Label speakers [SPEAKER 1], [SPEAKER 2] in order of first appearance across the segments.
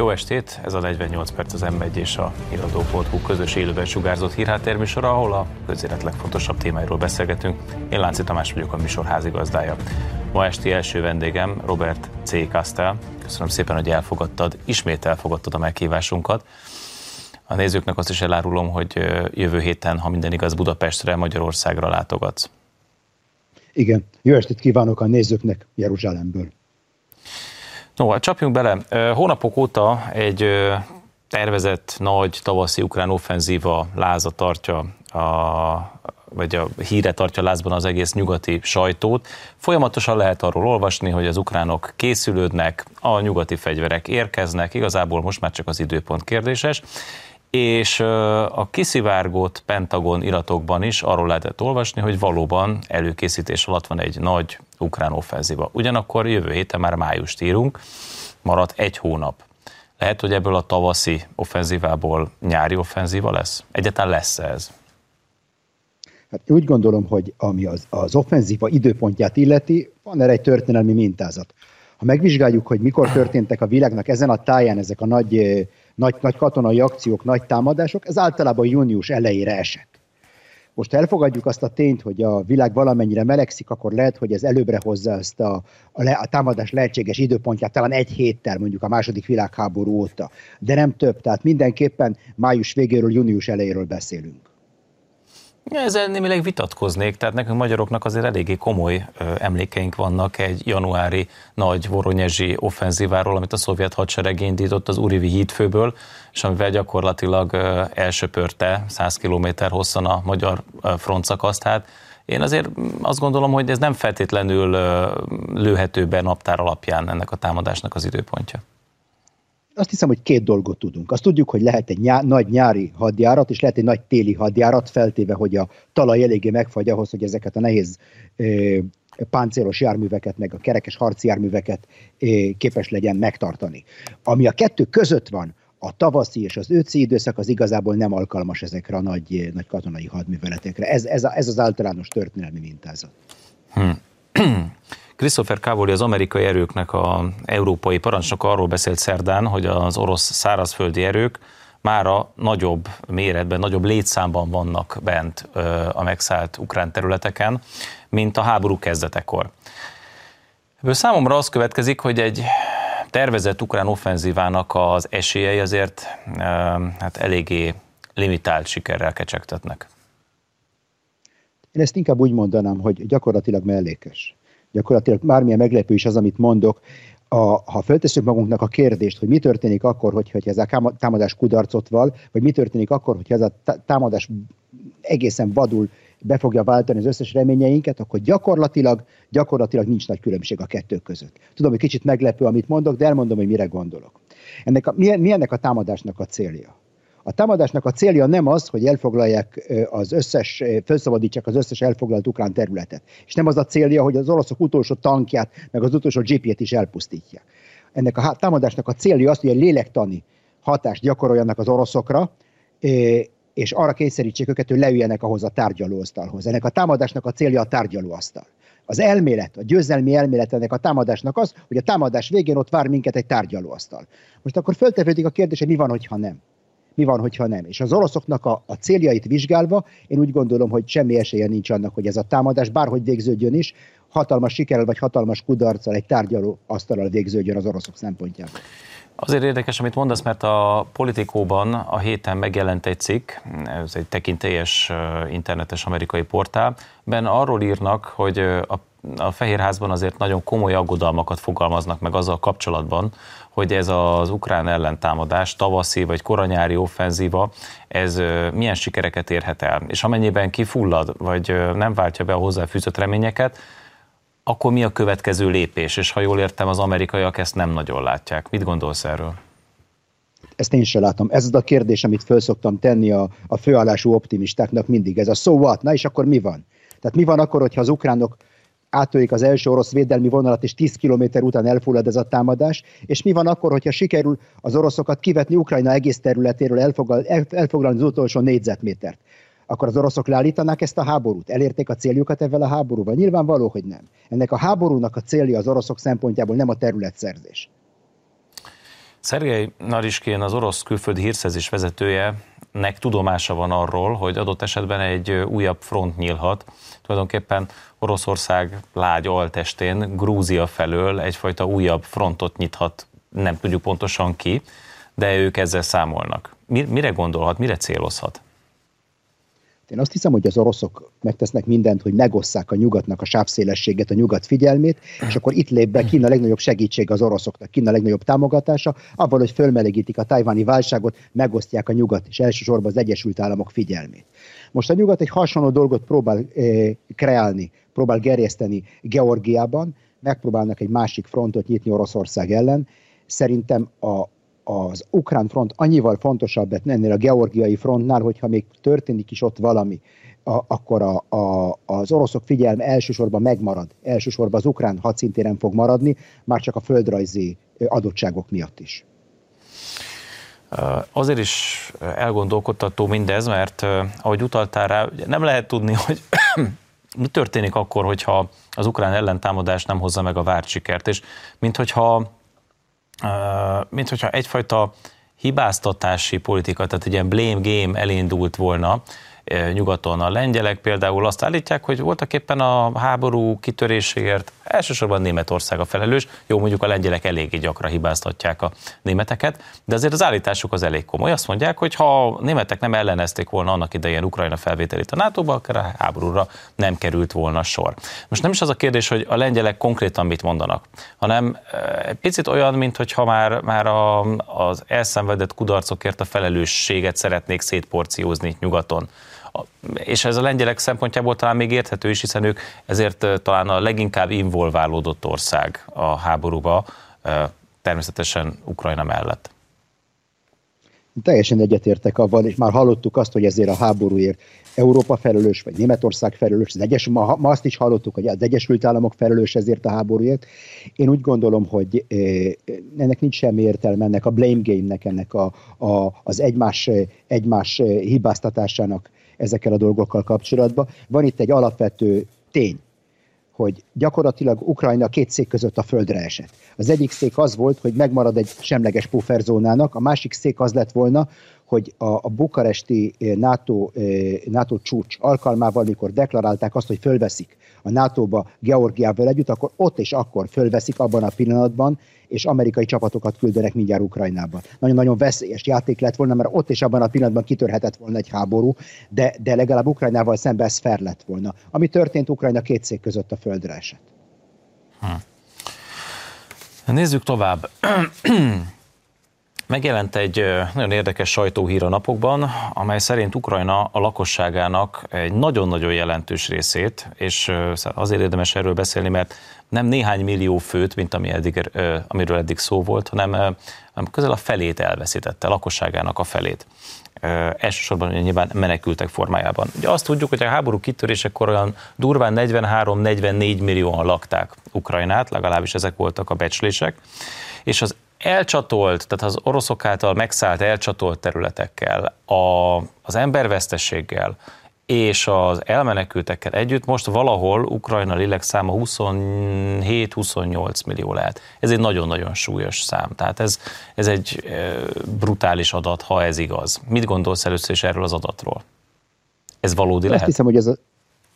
[SPEAKER 1] Jó estét! Ez a 48 perc az m és a iradó.hu közös élőben sugárzott hírháttérműsora, ahol a közélet legfontosabb témáiról beszélgetünk. Én Lánci Tamás vagyok a műsor házigazdája. Ma esti első vendégem Robert C. Kastel. Köszönöm szépen, hogy elfogadtad, ismét elfogadtad a meghívásunkat. A nézőknek azt is elárulom, hogy jövő héten, ha minden igaz, Budapestre, Magyarországra látogatsz.
[SPEAKER 2] Igen, jó estét kívánok a nézőknek Jeruzsálemből.
[SPEAKER 1] No, hát csapjunk bele. Hónapok óta egy tervezett nagy tavaszi ukrán offenzíva láza tartja a vagy a híre tartja lázban az egész nyugati sajtót. Folyamatosan lehet arról olvasni, hogy az ukránok készülődnek, a nyugati fegyverek érkeznek, igazából most már csak az időpont kérdéses, és a kiszivárgott Pentagon iratokban is arról lehetett olvasni, hogy valóban előkészítés alatt van egy nagy ukrán offenzíva. Ugyanakkor jövő héten már májust írunk, maradt egy hónap. Lehet, hogy ebből a tavaszi offenzívából nyári offenzíva lesz? Egyáltalán lesz -e ez?
[SPEAKER 2] Hát úgy gondolom, hogy ami az, az offenzíva időpontját illeti, van erre egy történelmi mintázat. Ha megvizsgáljuk, hogy mikor történtek a világnak ezen a táján ezek a nagy, nagy, nagy katonai akciók, nagy támadások, ez általában június elejére esett. Most elfogadjuk azt a tényt, hogy a világ valamennyire melegszik, akkor lehet, hogy ez előbbre hozza ezt a, a, le, a támadás lehetséges időpontját, talán egy héttel mondjuk a második világháború óta, de nem több, tehát mindenképpen május végéről, június elejéről beszélünk.
[SPEAKER 1] Ezzel némileg vitatkoznék, tehát nekünk magyaroknak azért eléggé komoly emlékeink vannak egy januári nagy voronyezsi offenzíváról, amit a szovjet hadsereg indított az Urivi hídfőből, és amivel gyakorlatilag elsöpörte 100 km hosszan a magyar frontszakaszt. Hát én azért azt gondolom, hogy ez nem feltétlenül lőhető be naptár alapján ennek a támadásnak az időpontja
[SPEAKER 2] azt hiszem, hogy két dolgot tudunk. Azt tudjuk, hogy lehet egy nyá- nagy nyári hadjárat, és lehet egy nagy téli hadjárat, feltéve, hogy a talaj eléggé megfagy ahhoz, hogy ezeket a nehéz ö, páncélos járműveket, meg a kerekes harci járműveket ö, képes legyen megtartani. Ami a kettő között van, a tavaszi és az őszi időszak az igazából nem alkalmas ezekre a nagy, nagy katonai hadműveletekre. Ez, ez, a, ez az általános történelmi mintázat. Hmm.
[SPEAKER 1] Christopher Cavoli, az amerikai erőknek a európai parancsnoka arról beszélt szerdán, hogy az orosz szárazföldi erők már a nagyobb méretben, nagyobb létszámban vannak bent a megszállt ukrán területeken, mint a háború kezdetekor. Ebből számomra az következik, hogy egy tervezett ukrán offenzívának az esélyei azért hát eléggé limitált sikerrel kecsegtetnek.
[SPEAKER 2] Én ezt inkább úgy mondanám, hogy gyakorlatilag mellékes gyakorlatilag bármilyen meglepő is az, amit mondok, a, ha feltesszük magunknak a kérdést, hogy mi történik akkor, hogyha, ez a támadás kudarcot val, vagy mi történik akkor, hogyha ez a támadás egészen vadul be fogja váltani az összes reményeinket, akkor gyakorlatilag, gyakorlatilag nincs nagy különbség a kettő között. Tudom, hogy kicsit meglepő, amit mondok, de elmondom, hogy mire gondolok. Ennek a, mi, mi ennek a támadásnak a célja? A támadásnak a célja nem az, hogy elfoglalják az összes, felszabadítsák az összes elfoglalt ukrán területet. És nem az a célja, hogy az oroszok utolsó tankját, meg az utolsó gépjét is elpusztítják. Ennek a támadásnak a célja az, hogy egy lélektani hatást gyakoroljanak az oroszokra, és arra kényszerítsék őket, hogy leüljenek ahhoz a tárgyalóasztalhoz. Ennek a támadásnak a célja a tárgyalóasztal. Az elmélet, a győzelmi elmélet ennek a támadásnak az, hogy a támadás végén ott vár minket egy tárgyalóasztal. Most akkor föltevődik a kérdés, hogy mi van, hogyha nem mi van, hogyha nem. És az oroszoknak a, a céljait vizsgálva, én úgy gondolom, hogy semmi esélye nincs annak, hogy ez a támadás bárhogy végződjön is, hatalmas sikerrel vagy hatalmas kudarccal egy tárgyaló asztalal végződjön az oroszok szempontjából.
[SPEAKER 1] Azért érdekes, amit mondasz, mert a politikóban a héten megjelent egy cikk, ez egy tekintélyes internetes amerikai portál, ben arról írnak, hogy a a Fehérházban azért nagyon komoly aggodalmakat fogalmaznak meg azzal kapcsolatban, hogy ez az ukrán ellentámadás, tavaszi vagy koranyári offenzíva, ez milyen sikereket érhet el. És amennyiben kifullad, vagy nem váltja be a hozzáfűzött reményeket, akkor mi a következő lépés? És ha jól értem, az amerikaiak ezt nem nagyon látják. Mit gondolsz erről?
[SPEAKER 2] Ezt én sem látom. Ez az a kérdés, amit föl szoktam tenni a, a főállású optimistáknak mindig. Ez a so what? Na és akkor mi van? Tehát mi van akkor, hogyha az ukránok átölik az első orosz védelmi vonalat, és 10 kilométer után elfullad ez a támadás, és mi van akkor, hogyha sikerül az oroszokat kivetni Ukrajna egész területéről, elfoglal, elfoglalni az utolsó négyzetmétert? Akkor az oroszok leállítanák ezt a háborút? Elérték a céljukat ezzel a háborúval? Nyilvánvaló, hogy nem. Ennek a háborúnak a célja az oroszok szempontjából nem a területszerzés.
[SPEAKER 1] Szergei Nariskén, az orosz külföldi hírszerzés vezetője, nek tudomása van arról, hogy adott esetben egy újabb front nyílhat. Tulajdonképpen Oroszország lágy altestén Grúzia felől egyfajta újabb frontot nyithat, nem tudjuk pontosan ki, de ők ezzel számolnak. Mire gondolhat, mire célozhat?
[SPEAKER 2] Én azt hiszem, hogy az oroszok megtesznek mindent, hogy megosszák a nyugatnak a sávszélességet, a nyugat figyelmét, és akkor itt lép be Kína legnagyobb segítség az oroszoknak, Kína legnagyobb támogatása, abban, hogy fölmelegítik a tajvani válságot, megosztják a nyugat, és elsősorban az Egyesült Államok figyelmét. Most a nyugat egy hasonló dolgot próbál eh, kreálni, próbál gerjeszteni Georgiában, megpróbálnak egy másik frontot nyitni Oroszország ellen. Szerintem a, az ukrán front annyival fontosabb ennél a georgiai frontnál, hogyha még történik is ott valami, a, akkor a, a, az oroszok figyelme elsősorban megmarad, elsősorban az ukrán hadszintéren fog maradni, már csak a földrajzi adottságok miatt is.
[SPEAKER 1] Azért is elgondolkodtató mindez, mert ahogy utaltál rá, nem lehet tudni, hogy mi történik akkor, hogyha az ukrán ellentámadás nem hozza meg a várt sikert, és minthogyha mint hogyha egyfajta hibáztatási politika, tehát egy ilyen blame game elindult volna, nyugaton. A lengyelek például azt állítják, hogy voltak éppen a háború kitöréséért elsősorban Németország a felelős. Jó, mondjuk a lengyelek eléggé gyakran hibáztatják a németeket, de azért az állításuk az elég komoly. Azt mondják, hogy ha a németek nem ellenezték volna annak idején Ukrajna felvételét a NATO-ba, akkor a háborúra nem került volna sor. Most nem is az a kérdés, hogy a lengyelek konkrétan mit mondanak, hanem egy picit olyan, mint hogyha már, már a, az elszenvedett kudarcokért a felelősséget szeretnék szétporciózni nyugaton és ez a lengyelek szempontjából talán még érthető is, hiszen ők ezért talán a leginkább involválódott ország a háborúba, természetesen Ukrajna mellett.
[SPEAKER 2] Teljesen egyetértek avval, és már hallottuk azt, hogy ezért a háborúért Európa felelős, vagy Németország felelős, az Egyes, ma, ma azt is hallottuk, hogy az Egyesült Államok felelős ezért a háborúért. Én úgy gondolom, hogy ennek nincs semmi értelme, ennek a blame game-nek, ennek a, a, az egymás, egymás hibáztatásának ezekkel a dolgokkal kapcsolatban. Van itt egy alapvető tény, hogy gyakorlatilag Ukrajna két szék között a földre esett. Az egyik szék az volt, hogy megmarad egy semleges pufferzónának, a másik szék az lett volna, hogy a, a bukaresti eh, NATO, eh, NATO csúcs alkalmával, mikor deklarálták azt, hogy fölveszik a NATO-ba Georgiával együtt, akkor ott és akkor fölveszik abban a pillanatban, és amerikai csapatokat küldenek mindjárt Ukrajnába. Nagyon-nagyon veszélyes játék lett volna, mert ott és abban a pillanatban kitörhetett volna egy háború, de, de legalább Ukrajnával szemben ez fair lett volna. Ami történt, Ukrajna két szék között a földre esett.
[SPEAKER 1] Hm. Nézzük tovább. Megjelent egy nagyon érdekes sajtóhír a napokban, amely szerint Ukrajna a lakosságának egy nagyon-nagyon jelentős részét, és azért érdemes erről beszélni, mert nem néhány millió főt, mint ami eddig, amiről eddig szó volt, hanem közel a felét elveszítette, a lakosságának a felét. Elsősorban nyilván menekültek formájában. Ugye azt tudjuk, hogy a háború kitörésekor olyan durván 43-44 millióan lakták Ukrajnát, legalábbis ezek voltak a becslések, és az elcsatolt, tehát az oroszok által megszállt elcsatolt területekkel, a, az embervesztességgel és az elmenekültekkel együtt most valahol Ukrajna lélekszáma 27-28 millió lehet. Ez egy nagyon-nagyon súlyos szám. Tehát ez, ez egy brutális adat, ha ez igaz. Mit gondolsz először is erről az adatról? Ez valódi
[SPEAKER 2] Azt
[SPEAKER 1] lehet?
[SPEAKER 2] hiszem, hogy ez a,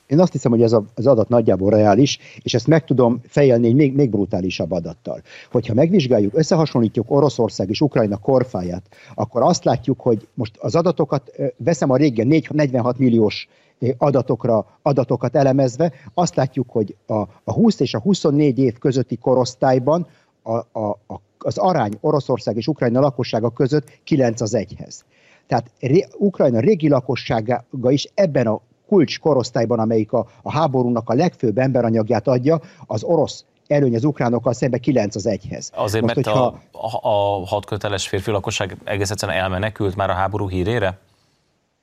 [SPEAKER 2] én azt hiszem, hogy ez a, az adat nagyjából reális, és ezt meg tudom fejelni egy még, még brutálisabb adattal. Hogyha megvizsgáljuk, összehasonlítjuk Oroszország és Ukrajna korfáját, akkor azt látjuk, hogy most az adatokat, veszem a régen 46 milliós adatokra, adatokat elemezve, azt látjuk, hogy a, a 20 és a 24 év közötti korosztályban a, a, a, az arány Oroszország és Ukrajna lakossága között 9 az 1-hez. Tehát Ré, Ukrajna régi lakossága is ebben a kulcs korosztályban, amelyik a, a háborúnak a legfőbb emberanyagját adja, az orosz előny az ukránokkal szemben 9 az 1-hez.
[SPEAKER 1] Azért, Most, mert hogyha... a, a hatköteles férfi lakosság egész egyszerűen elmenekült már a háború hírére?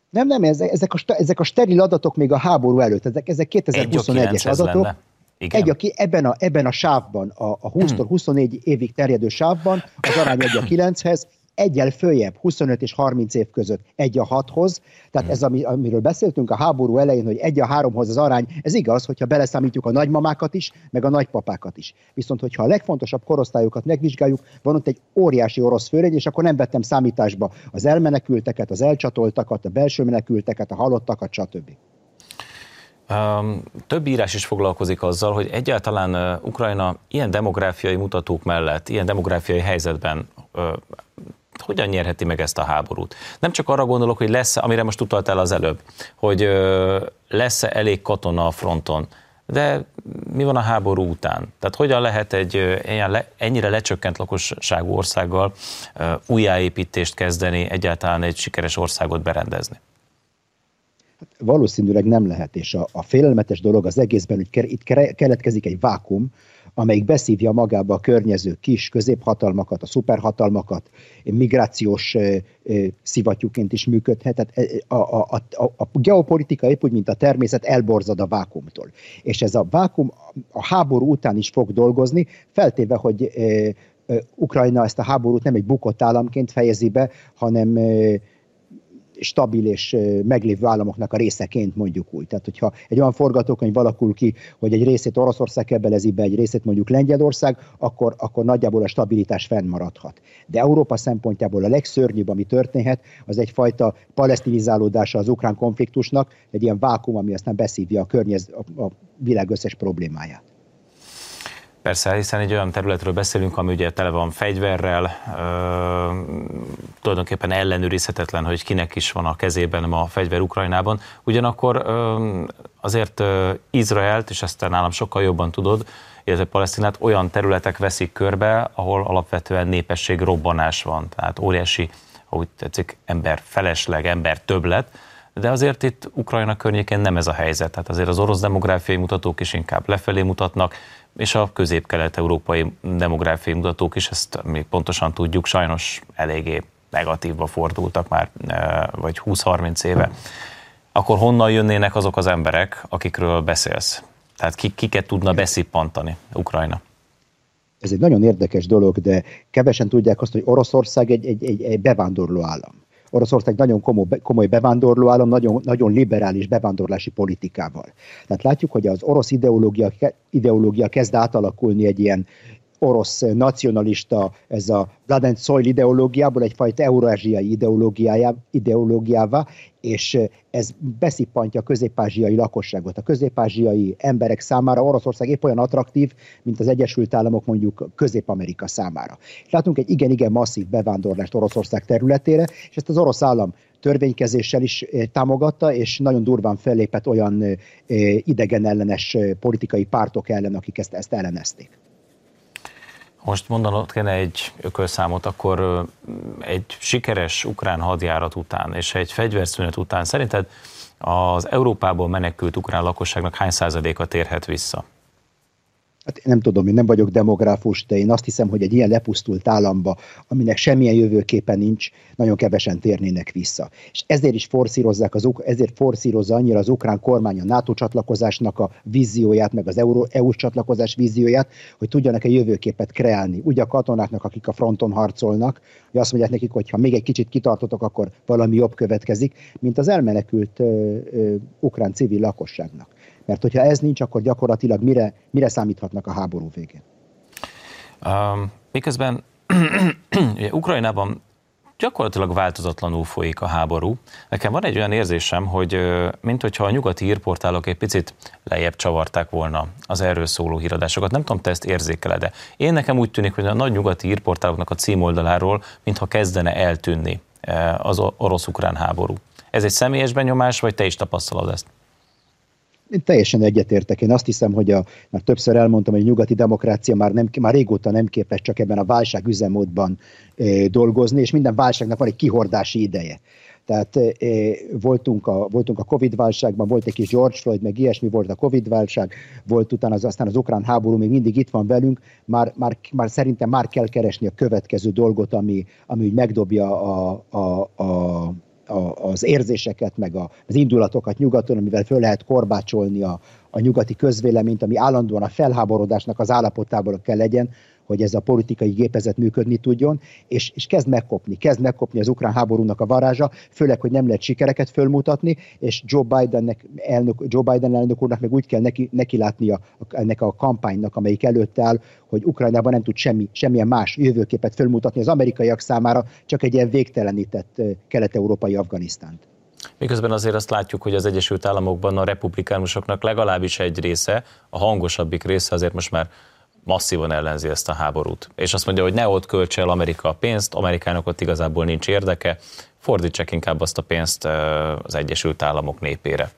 [SPEAKER 2] Nem, nem, ezek a, ezek a steril adatok még a háború előtt, ezek, ezek 2021-es adatok. Lenne. Igen. Egy, aki ebben a, ebben a sávban, a, a 20-tól 24 évig terjedő sávban, az arány egy a 9-hez, egyel följebb, 25 és 30 év között egy a hathoz. Tehát ez, ami, amiről beszéltünk a háború elején, hogy egy a háromhoz az arány, ez igaz, hogyha beleszámítjuk a nagymamákat is, meg a nagypapákat is. Viszont, hogyha a legfontosabb korosztályokat megvizsgáljuk, van ott egy óriási orosz főrény, és akkor nem vettem számításba az elmenekülteket, az elcsatoltakat, a belső menekülteket, a halottakat, stb.
[SPEAKER 1] Um, több írás is foglalkozik azzal, hogy egyáltalán uh, Ukrajna ilyen demográfiai mutatók mellett, ilyen demográfiai helyzetben uh, hogyan nyerheti meg ezt a háborút? Nem csak arra gondolok, hogy lesz, amire most utaltál az előbb, hogy lesz-e elég katona a fronton, de mi van a háború után? Tehát hogyan lehet egy ennyire lecsökkent lakosságú országgal újjáépítést kezdeni, egyáltalán egy sikeres országot berendezni?
[SPEAKER 2] Hát valószínűleg nem lehet, és a, a félelmetes dolog az egészben, hogy ke, itt keletkezik egy vákum, amelyik beszívja magába a környező kis középhatalmakat, a szuperhatalmakat, migrációs szivattyúként is működhet. Tehát a, a, a, a geopolitika épp úgy, mint a természet elborzad a vákumtól. És ez a vákum a háború után is fog dolgozni, feltéve, hogy Ukrajna ezt a háborút nem egy bukott államként fejezi be, hanem stabil és meglévő államoknak a részeként mondjuk úgy. Tehát, hogyha egy olyan forgatókönyv alakul ki, hogy egy részét Oroszország kebelezi be, egy részét mondjuk Lengyelország, akkor, akkor nagyjából a stabilitás fennmaradhat. De Európa szempontjából a legszörnyűbb, ami történhet, az egyfajta palesztinizálódása az ukrán konfliktusnak, egy ilyen vákum, ami aztán beszívja a, környez, a, a világ összes problémáját.
[SPEAKER 1] Persze, hiszen egy olyan területről beszélünk, ami ugye tele van fegyverrel, ö, tulajdonképpen ellenőrizhetetlen, hogy kinek is van a kezében a fegyver Ukrajnában. Ugyanakkor ö, azért ö, Izraelt, és ezt te nálam sokkal jobban tudod, illetve Palesztinát olyan területek veszik körbe, ahol alapvetően népesség robbanás van, tehát óriási, ahogy tetszik, ember felesleg, ember többlet, de azért itt Ukrajna környékén nem ez a helyzet. Tehát azért az orosz demográfiai mutatók is inkább lefelé mutatnak, és a közép-kelet-európai demográfiai mutatók is, ezt mi pontosan tudjuk, sajnos eléggé negatívba fordultak már, e, vagy 20-30 éve. Akkor honnan jönnének azok az emberek, akikről beszélsz? Tehát kiket tudna beszippantani Ukrajna?
[SPEAKER 2] Ez egy nagyon érdekes dolog, de kevesen tudják azt, hogy Oroszország egy, egy, egy, egy bevándorló állam. Oroszország nagyon komoly, komoly bevándorló állam, nagyon, nagyon liberális bevándorlási politikával. Tehát látjuk, hogy az orosz ideológia, ideológia kezd átalakulni egy ilyen orosz nacionalista, ez a blood and soil ideológiából egyfajta eurázsiai ideológiává, és ez beszippantja a közép-ázsiai lakosságot. A közép-ázsiai emberek számára Oroszország épp olyan attraktív, mint az Egyesült Államok mondjuk Közép-Amerika számára. Látunk egy igen-igen masszív bevándorlást Oroszország területére, és ezt az orosz állam törvénykezéssel is támogatta, és nagyon durván fellépett olyan idegen ellenes politikai pártok ellen, akik ezt, ezt ellenezték
[SPEAKER 1] most mondanod kéne egy ökölszámot, akkor egy sikeres ukrán hadjárat után és egy fegyverszünet után szerinted az Európából menekült ukrán lakosságnak hány százaléka térhet vissza?
[SPEAKER 2] Hát nem tudom, én nem vagyok demográfus, de én azt hiszem, hogy egy ilyen lepusztult államba, aminek semmilyen jövőképe nincs, nagyon kevesen térnének vissza. És ezért is forszírozzák, az, ezért forszírozza annyira az ukrán kormány a NATO csatlakozásnak a vízióját, meg az EU-s csatlakozás vízióját, hogy tudjanak egy jövőképet kreálni. Úgy a katonáknak, akik a fronton harcolnak, hogy azt mondják nekik, hogy ha még egy kicsit kitartotok, akkor valami jobb következik, mint az elmenekült ö, ö, ukrán civil lakosságnak. Mert hogyha ez nincs, akkor gyakorlatilag mire, mire számíthatnak a háború végén?
[SPEAKER 1] Um, miközben ugye, Ukrajnában gyakorlatilag változatlanul folyik a háború. Nekem van egy olyan érzésem, hogy mint hogyha a nyugati hírportálok egy picit lejjebb csavarták volna az erről szóló híradásokat. Nem tudom, te ezt érzékeled de Én nekem úgy tűnik, hogy a nagy nyugati hírportáloknak a címoldaláról mintha kezdene eltűnni az orosz-ukrán háború. Ez egy személyes benyomás, vagy te is tapasztalod ezt?
[SPEAKER 2] Én teljesen egyetértek. Én azt hiszem, hogy a, már többször elmondtam, hogy a nyugati demokrácia már, nem, már régóta nem képes csak ebben a válság üzemmódban e, dolgozni, és minden válságnak van egy kihordási ideje. Tehát e, voltunk, a, voltunk a Covid-válságban, volt egy kis George Floyd, meg ilyesmi volt a Covid-válság, volt utána az, aztán az ukrán háború még mindig itt van velünk, már, már, már szerintem már kell keresni a következő dolgot, ami, ami úgy megdobja a, a, a a, az érzéseket, meg a, az indulatokat nyugaton, amivel föl lehet korbácsolni a, a nyugati közvéleményt, ami állandóan a felháborodásnak az állapotából kell legyen, hogy ez a politikai gépezet működni tudjon, és, és kezd megkopni, kezd megkopni az ukrán háborúnak a varázsa, főleg, hogy nem lehet sikereket fölmutatni, és Joe, Bidennek, elnök, Joe Biden elnök úrnak meg úgy kell neki, neki látnia ennek a kampánynak, amelyik előtt áll, hogy Ukrajnában nem tud semmi, semmilyen más jövőképet fölmutatni az amerikaiak számára, csak egy ilyen végtelenített kelet-európai Afganisztánt.
[SPEAKER 1] Miközben azért azt látjuk, hogy az Egyesült Államokban a republikánusoknak legalábbis egy része, a hangosabbik része azért most már masszívan ellenzi ezt a háborút. És azt mondja, hogy ne ott költse el Amerika a pénzt, Amerikának ott igazából nincs érdeke, fordítsák inkább azt a pénzt az Egyesült Államok népére.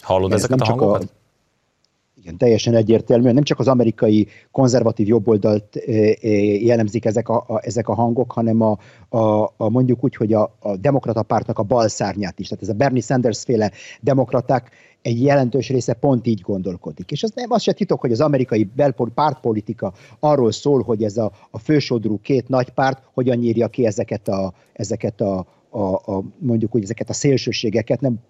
[SPEAKER 1] Hallod Ez ezeket a hangokat? A,
[SPEAKER 2] igen, teljesen egyértelműen. Nem csak az amerikai konzervatív jobboldalt jellemzik ezek a, a, ezek a hangok, hanem a, a, a mondjuk úgy, hogy a, a demokrata pártnak a bal szárnyát is. Tehát ez a Bernie Sanders féle demokraták egy jelentős része pont így gondolkodik. És az nem az se titok, hogy az amerikai belpol, pártpolitika arról szól, hogy ez a, a fősodrú két nagy párt hogyan nyírja ki ezeket a, ezeket a, a, a mondjuk úgy ezeket a szélsőségeket, nem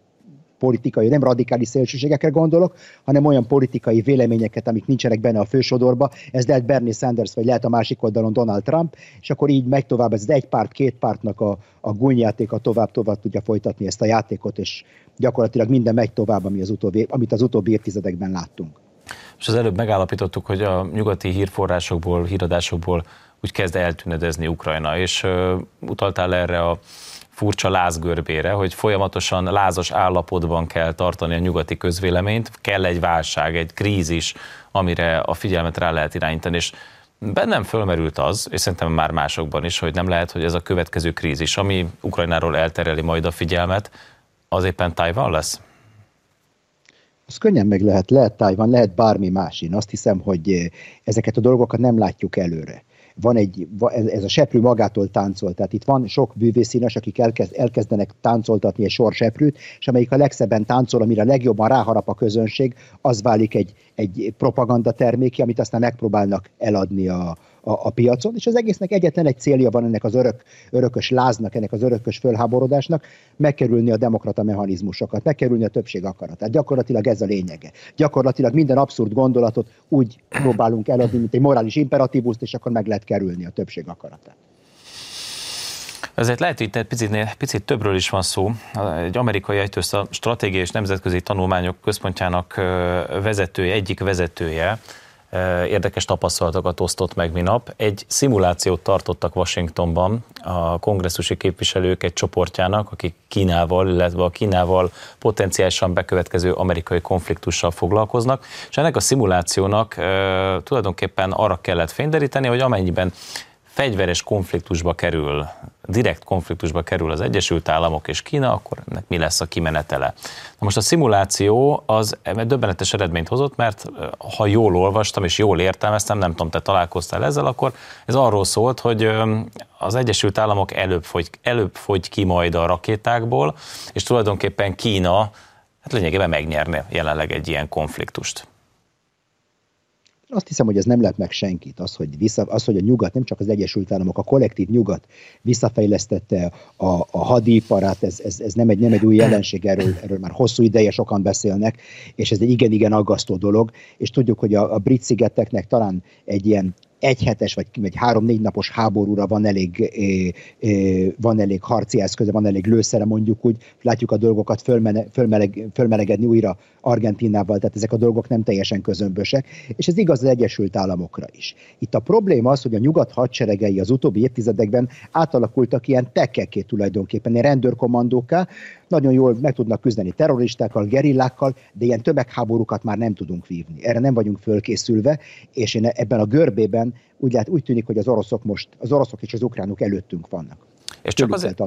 [SPEAKER 2] politikai, nem radikális szélsőségekre gondolok, hanem olyan politikai véleményeket, amik nincsenek benne a fősodorba. Ez lehet Bernie Sanders, vagy lehet a másik oldalon Donald Trump, és akkor így megy tovább, ez egy párt, két pártnak a, a gúnyjátéka tovább-tovább tudja folytatni ezt a játékot, és gyakorlatilag minden megy tovább, ami az utóbbi, amit az utóbbi évtizedekben láttunk.
[SPEAKER 1] És az előbb megállapítottuk, hogy a nyugati hírforrásokból, híradásokból úgy kezd eltűnedezni Ukrajna, és uh, utaltál erre a furcsa lázgörbére, hogy folyamatosan lázas állapotban kell tartani a nyugati közvéleményt, kell egy válság, egy krízis, amire a figyelmet rá lehet irányítani, és bennem fölmerült az, és szerintem már másokban is, hogy nem lehet, hogy ez a következő krízis, ami Ukrajnáról eltereli majd a figyelmet, az éppen Tajvan lesz?
[SPEAKER 2] Az könnyen meg lehet, lehet Tajvan, lehet bármi más. Én azt hiszem, hogy ezeket a dolgokat nem látjuk előre van egy, ez a seprű magától táncol, tehát itt van sok bűvészínes, akik elkezd, elkezdenek táncoltatni egy sor seprűt, és amelyik a legszebben táncol, amire legjobban ráharap a közönség, az válik egy, egy propaganda terméki, amit aztán megpróbálnak eladni a, a, a piacon, és az egésznek egyetlen egy célja van ennek az örök, örökös láznak, ennek az örökös fölháborodásnak, megkerülni a demokrata mechanizmusokat, megkerülni a többség akaratát. Gyakorlatilag ez a lényege. Gyakorlatilag minden abszurd gondolatot úgy próbálunk eladni, mint egy morális imperatívust, és akkor meg lehet kerülni a többség akaratát.
[SPEAKER 1] Ezért lehet, hogy itt egy picit, picit többről is van szó. Egy amerikai egytőzt a Stratégiai és Nemzetközi Tanulmányok Központjának vezetője, egyik vezetője, érdekes tapasztalatokat osztott meg minap. Egy szimulációt tartottak Washingtonban a kongresszusi képviselők egy csoportjának, akik Kínával, illetve a Kínával potenciálisan bekövetkező amerikai konfliktussal foglalkoznak, és ennek a szimulációnak e, tulajdonképpen arra kellett fényderíteni, hogy amennyiben fegyveres konfliktusba kerül, direkt konfliktusba kerül az Egyesült Államok és Kína, akkor ennek mi lesz a kimenetele. Na most a szimuláció az döbbenetes eredményt hozott, mert ha jól olvastam és jól értelmeztem, nem tudom, te találkoztál ezzel, akkor ez arról szólt, hogy az Egyesült Államok előbb fogy, előbb fogy ki majd a rakétákból, és tulajdonképpen Kína hát lényegében megnyerne jelenleg egy ilyen konfliktust.
[SPEAKER 2] Azt hiszem, hogy ez nem lep meg senkit, az hogy, vissza, az, hogy a nyugat, nem csak az Egyesült Államok, a kollektív nyugat visszafejlesztette a, a hadiparát, ez, ez, ez nem, egy, nem egy új jelenség, erről, erről már hosszú ideje sokan beszélnek, és ez egy igen-igen aggasztó dolog, és tudjuk, hogy a, a brit szigeteknek talán egy ilyen egyhetes vagy, vagy három-négy napos háborúra van elég, van elég harci eszköze, van elég lőszere, mondjuk úgy, látjuk a dolgokat fölmene, fölmeleg, fölmelegedni újra Argentinával, tehát ezek a dolgok nem teljesen közömbösek, és ez igaz az Egyesült Államokra is. Itt a probléma az, hogy a nyugat hadseregei az utóbbi évtizedekben átalakultak ilyen tekeké tulajdonképpen, ilyen rendőrkommandóká, nagyon jól meg tudnak küzdeni terroristákkal, gerillákkal, de ilyen tömegháborúkat már nem tudunk vívni. Erre nem vagyunk fölkészülve, és én ebben a görbében úgy, lát, úgy tűnik, hogy az oroszok most, az oroszok és az ukránok előttünk vannak.
[SPEAKER 1] És, csak azért,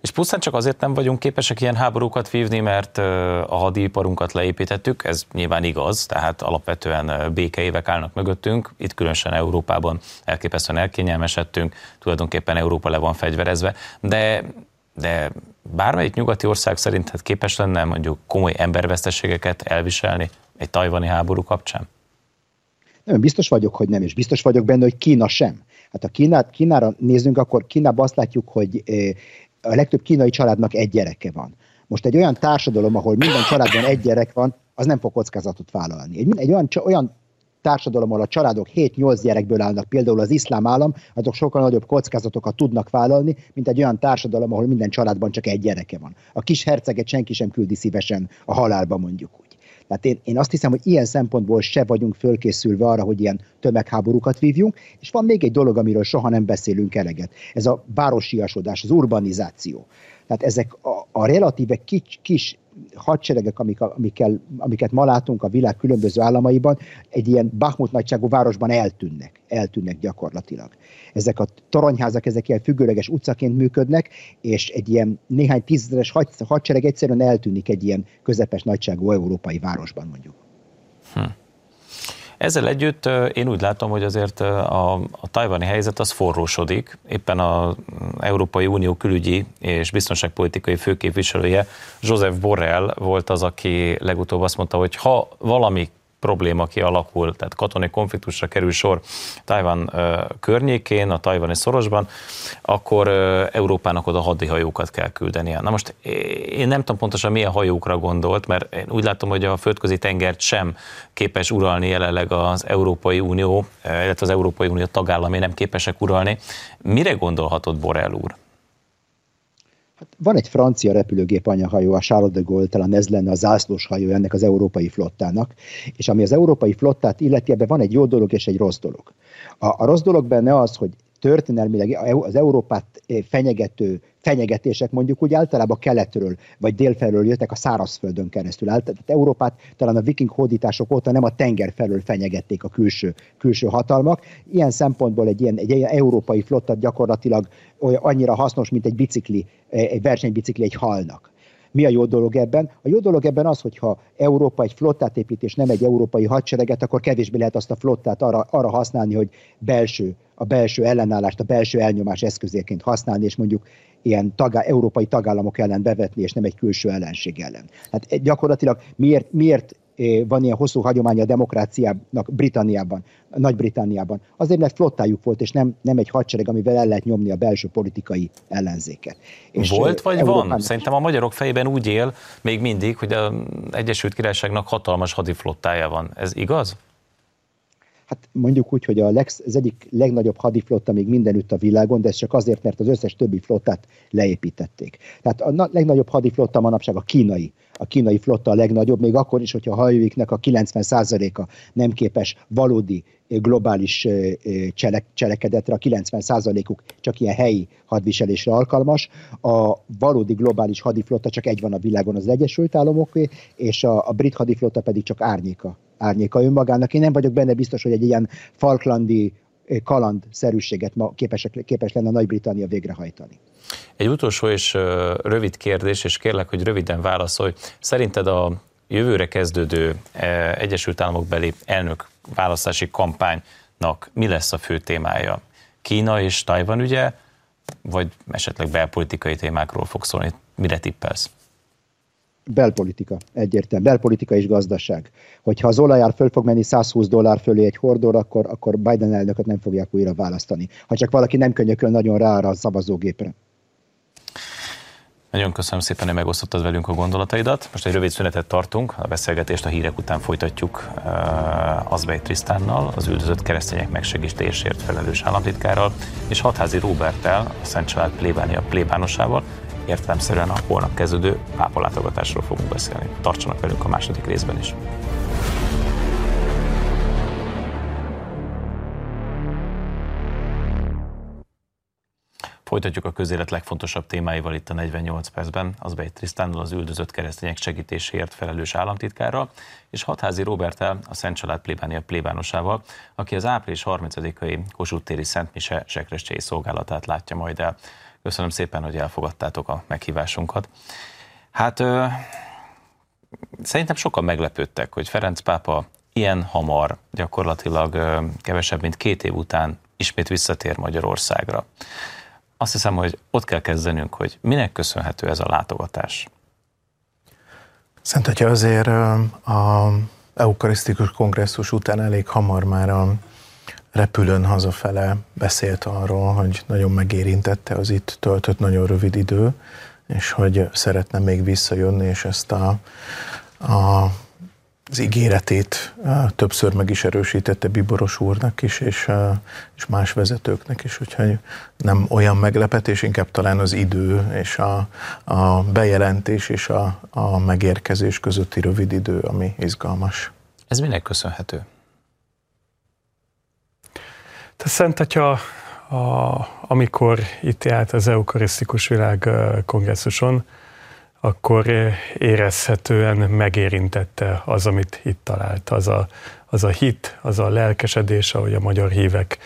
[SPEAKER 1] és pusztán csak azért nem vagyunk képesek ilyen háborúkat vívni, mert a hadiparunkat leépítettük, ez nyilván igaz, tehát alapvetően békeévek állnak mögöttünk, itt különösen Európában elképesztően elkényelmesedtünk, tulajdonképpen Európa le van fegyverezve, de de bármelyik nyugati ország szerinted hát képes lenne mondjuk komoly emberveszteségeket elviselni egy tajvani háború kapcsán?
[SPEAKER 2] Nem, biztos vagyok, hogy nem, és biztos vagyok benne, hogy Kína sem. Hát ha Kínát, Kínára nézzünk, akkor Kínában azt látjuk, hogy a legtöbb kínai családnak egy gyereke van. Most egy olyan társadalom, ahol minden családban egy gyerek van, az nem fog kockázatot vállalni. Egy, egy olyan, olyan társadalom, ahol a családok 7-8 gyerekből állnak, például az iszlám állam, azok sokkal nagyobb kockázatokat tudnak vállalni, mint egy olyan társadalom, ahol minden családban csak egy gyereke van. A kis herceget senki sem küldi szívesen a halálba, mondjuk úgy. Tehát én, én azt hiszem, hogy ilyen szempontból se vagyunk fölkészülve arra, hogy ilyen tömegháborúkat vívjunk, és van még egy dolog, amiről soha nem beszélünk eleget. Ez a városiasodás, az urbanizáció. Tehát ezek a, a relatíve kis, kis hadseregek, amik, amikkel, amiket ma látunk a világ különböző államaiban, egy ilyen Bahmut nagyságú városban eltűnnek, eltűnnek gyakorlatilag. Ezek a toronyházak, ezek ilyen függőleges utcaként működnek, és egy ilyen néhány tízezeres hadsereg egyszerűen eltűnik egy ilyen közepes nagyságú európai városban mondjuk. Hm.
[SPEAKER 1] Ezzel együtt én úgy látom, hogy azért a, a tajvani helyzet az forrósodik. Éppen az Európai Unió külügyi és biztonságpolitikai főképviselője, Joseph Borrell volt az, aki legutóbb azt mondta, hogy ha valami probléma kialakul, tehát katonai konfliktusra kerül sor Tajvan környékén, a tajvani szorosban, akkor Európának oda hadihajókat kell küldenie. Na most én nem tudom pontosan milyen hajókra gondolt, mert én úgy látom, hogy a földközi tengert sem képes uralni jelenleg az Európai Unió, illetve az Európai Unió tagállamai nem képesek uralni. Mire gondolhatott Borrell úr?
[SPEAKER 2] Hát van egy francia repülőgép anyahajó, a Charles de Gaulle, talán ez lenne a zászlós hajó ennek az európai flottának, és ami az európai flottát illeti, ebben van egy jó dolog és egy rossz dolog. A, a rossz dolog benne az, hogy történelmileg az Európát eh, fenyegető fenyegetések mondjuk úgy általában keletről vagy délfelől jöttek a szárazföldön keresztül. Tehát Európát talán a viking hódítások óta nem a tenger felől fenyegették a külső, külső hatalmak. Ilyen szempontból egy ilyen, egy ilyen európai flottat gyakorlatilag olyan, annyira hasznos, mint egy bicikli, egy versenybicikli egy halnak. Mi a jó dolog ebben? A jó dolog ebben az, hogyha Európa egy flottát épít, és nem egy európai hadsereget, akkor kevésbé lehet azt a flottát arra, arra használni, hogy belső, a belső ellenállást, a belső elnyomás eszközéként használni, és mondjuk ilyen tagá, európai tagállamok ellen bevetni, és nem egy külső ellenség ellen. Hát gyakorlatilag miért, miért van ilyen hosszú hagyománya a demokráciának Britanniában, Nagy-Britanniában. Azért, mert flottájuk volt, és nem, nem egy hadsereg, amivel el lehet nyomni a belső politikai ellenzéket.
[SPEAKER 1] És volt vagy Európán... van? Szerintem a magyarok fejében úgy él még mindig, hogy az Egyesült Királyságnak hatalmas hadiflottája van. Ez igaz?
[SPEAKER 2] Hát mondjuk úgy, hogy a leg, az egyik legnagyobb hadiflotta még mindenütt a világon, de ez csak azért, mert az összes többi flottát leépítették. Tehát a legnagyobb hadiflotta manapság a kínai. A kínai flotta a legnagyobb, még akkor is, hogyha a hajóiknak a 90%-a nem képes valódi globális cselek, cselekedetre, a 90%-uk csak ilyen helyi hadviselésre alkalmas. A valódi globális hadiflotta csak egy van a világon, az Egyesült Államoké, és a, a brit hadiflotta pedig csak árnyéka árnyéka önmagának. Én nem vagyok benne biztos, hogy egy ilyen falklandi eh, kalandszerűséget ma képes, képes lenne Nagy-Britannia végrehajtani.
[SPEAKER 1] Egy utolsó és rövid kérdés, és kérlek, hogy röviden válaszolj. Szerinted a jövőre kezdődő eh, Egyesült Államok beli elnök választási kampánynak mi lesz a fő témája? Kína és Tajvan ügye, vagy esetleg belpolitikai témákról fog szólni? Mire tippelsz?
[SPEAKER 2] Belpolitika, egyértelmű, belpolitika és gazdaság. Hogyha az olajár föl fog menni 120 dollár fölé egy hordor, akkor, akkor Biden elnököt nem fogják újra választani. Ha csak valaki nem könyököl nagyon rá a szavazógépre.
[SPEAKER 1] Nagyon köszönöm szépen, hogy megosztottad velünk a gondolataidat. Most egy rövid szünetet tartunk, a beszélgetést a hírek után folytatjuk uh, Azbej Trisztánnal, az üldözött keresztények megsegítésért felelős államtitkárral, és Hatházi Róbertel, a Szent Család plébánia plébánosával, értelemszerűen a holnap kezdődő pápalátogatásról fogunk beszélni. Tartsanak velünk a második részben is. Folytatjuk a közélet legfontosabb témáival itt a 48 percben, az Bej Trisztánnal, az üldözött keresztények segítéséért felelős államtitkárral, és Hatházi Robertel, a Szent Család plébánia plébánosával, aki az április 30-ai Kossuth téri Szent Mise sekrescsei szolgálatát látja majd el. Köszönöm szépen, hogy elfogadtátok a meghívásunkat. Hát ö, szerintem sokan meglepődtek, hogy Ferenc pápa ilyen hamar, gyakorlatilag ö, kevesebb, mint két év után ismét visszatér Magyarországra. Azt hiszem, hogy ott kell kezdenünk, hogy minek köszönhető ez a látogatás.
[SPEAKER 3] Szent Atya azért a eukarisztikus kongresszus után elég hamar már a repülőn hazafele beszélt arról, hogy nagyon megérintette az itt töltött nagyon rövid idő, és hogy szeretne még visszajönni, és ezt a, a az ígéretét többször meg is erősítette Biboros úrnak is, és, és más vezetőknek is, úgyhogy nem olyan meglepetés, inkább talán az idő és a, a bejelentés és a, a megérkezés közötti rövid idő, ami izgalmas.
[SPEAKER 1] Ez minek köszönhető?
[SPEAKER 4] A Szent Atya, a, amikor itt járt az Eukarisztikus Világ kongresszuson, akkor érezhetően megérintette az, amit itt talált. Az a, az a hit, az a lelkesedés, ahogy a magyar hívek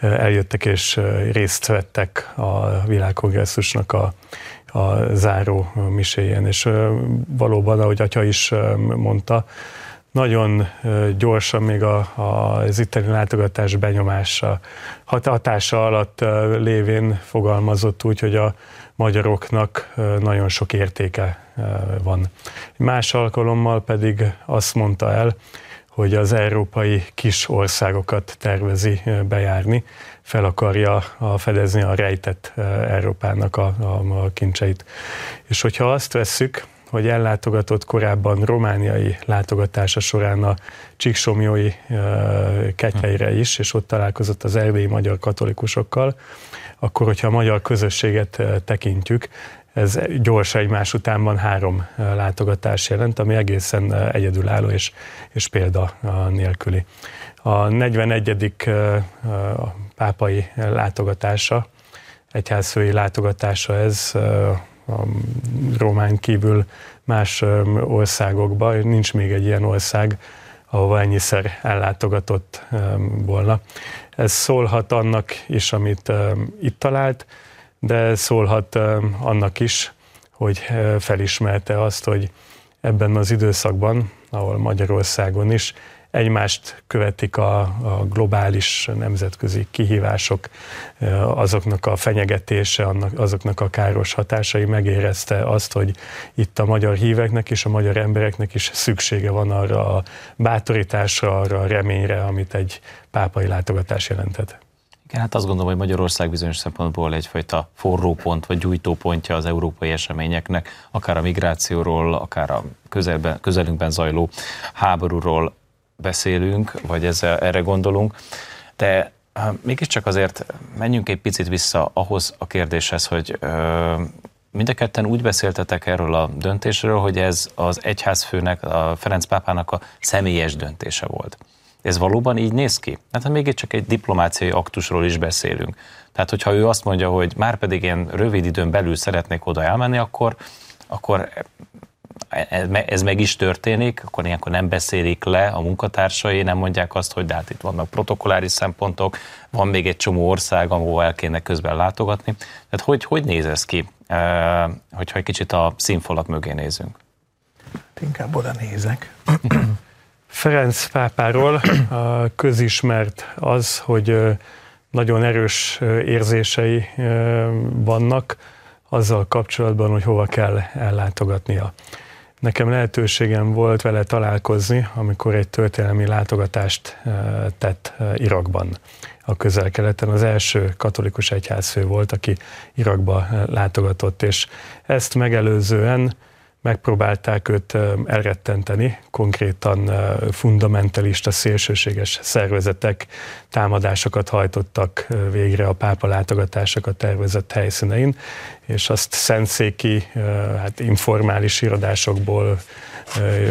[SPEAKER 4] eljöttek és részt vettek a világkongresszusnak a, a záró miséjén. És valóban, ahogy Atya is mondta, nagyon gyorsan még a, a, az itteni látogatás benyomása, hatása alatt lévén fogalmazott úgy, hogy a magyaroknak nagyon sok értéke van. Más alkalommal pedig azt mondta el, hogy az európai kis országokat tervezi bejárni, fel akarja fedezni a rejtett Európának a, a, a kincseit. És hogyha azt vesszük, hogy ellátogatott korábban romániai látogatása során a Csíksomjói kettelyre is, és ott találkozott az erdélyi magyar katolikusokkal, akkor, hogyha a magyar közösséget tekintjük, ez gyors egymás utánban három látogatás jelent, ami egészen egyedülálló és, és példa nélküli. A 41. pápai látogatása, egyházfői látogatása ez a Rómán kívül más országokban, nincs még egy ilyen ország, ahova ennyiszer ellátogatott volna. Ez szólhat annak is, amit itt talált, de szólhat annak is, hogy felismerte azt, hogy ebben az időszakban, ahol Magyarországon is egymást követik a, a globális nemzetközi kihívások, azoknak a fenyegetése, annak, azoknak a káros hatásai megérezte azt, hogy itt a magyar híveknek és a magyar embereknek is szüksége van arra a bátorításra, arra a reményre, amit egy pápai látogatás jelentett.
[SPEAKER 1] Igen, hát azt gondolom, hogy Magyarország bizonyos szempontból egyfajta forrópont vagy gyújtópontja az európai eseményeknek, akár a migrációról, akár a közelben, közelünkben zajló háborúról, beszélünk, vagy ezzel, erre gondolunk, de mégiscsak azért menjünk egy picit vissza ahhoz a kérdéshez, hogy mind a ketten úgy beszéltetek erről a döntésről, hogy ez az egyházfőnek, a Ferenc pápának a személyes döntése volt. Ez valóban így néz ki? Hát mégiscsak egy diplomáciai aktusról is beszélünk. Tehát, hogyha ő azt mondja, hogy már pedig én rövid időn belül szeretnék oda elmenni, akkor, akkor ez meg is történik, akkor ilyenkor nem beszélik le a munkatársai, nem mondják azt, hogy de hát itt vannak protokolláris szempontok, van még egy csomó ország, ahol el kéne közben látogatni. Tehát hogy, hogy néz ez ki, hogyha egy kicsit a színfalak mögé nézünk?
[SPEAKER 3] Inkább oda nézek.
[SPEAKER 4] Ferenc pápáról közismert az, hogy nagyon erős érzései vannak azzal kapcsolatban, hogy hova kell ellátogatnia. Nekem lehetőségem volt vele találkozni, amikor egy történelmi látogatást tett Irakban, a közel-keleten. Az első katolikus egyházfő volt, aki Irakba látogatott, és ezt megelőzően megpróbálták őt elrettenteni, konkrétan fundamentalista, szélsőséges szervezetek támadásokat hajtottak végre a pápa látogatásokat tervezett helyszínein, és azt szentszéki, hát informális irodásokból,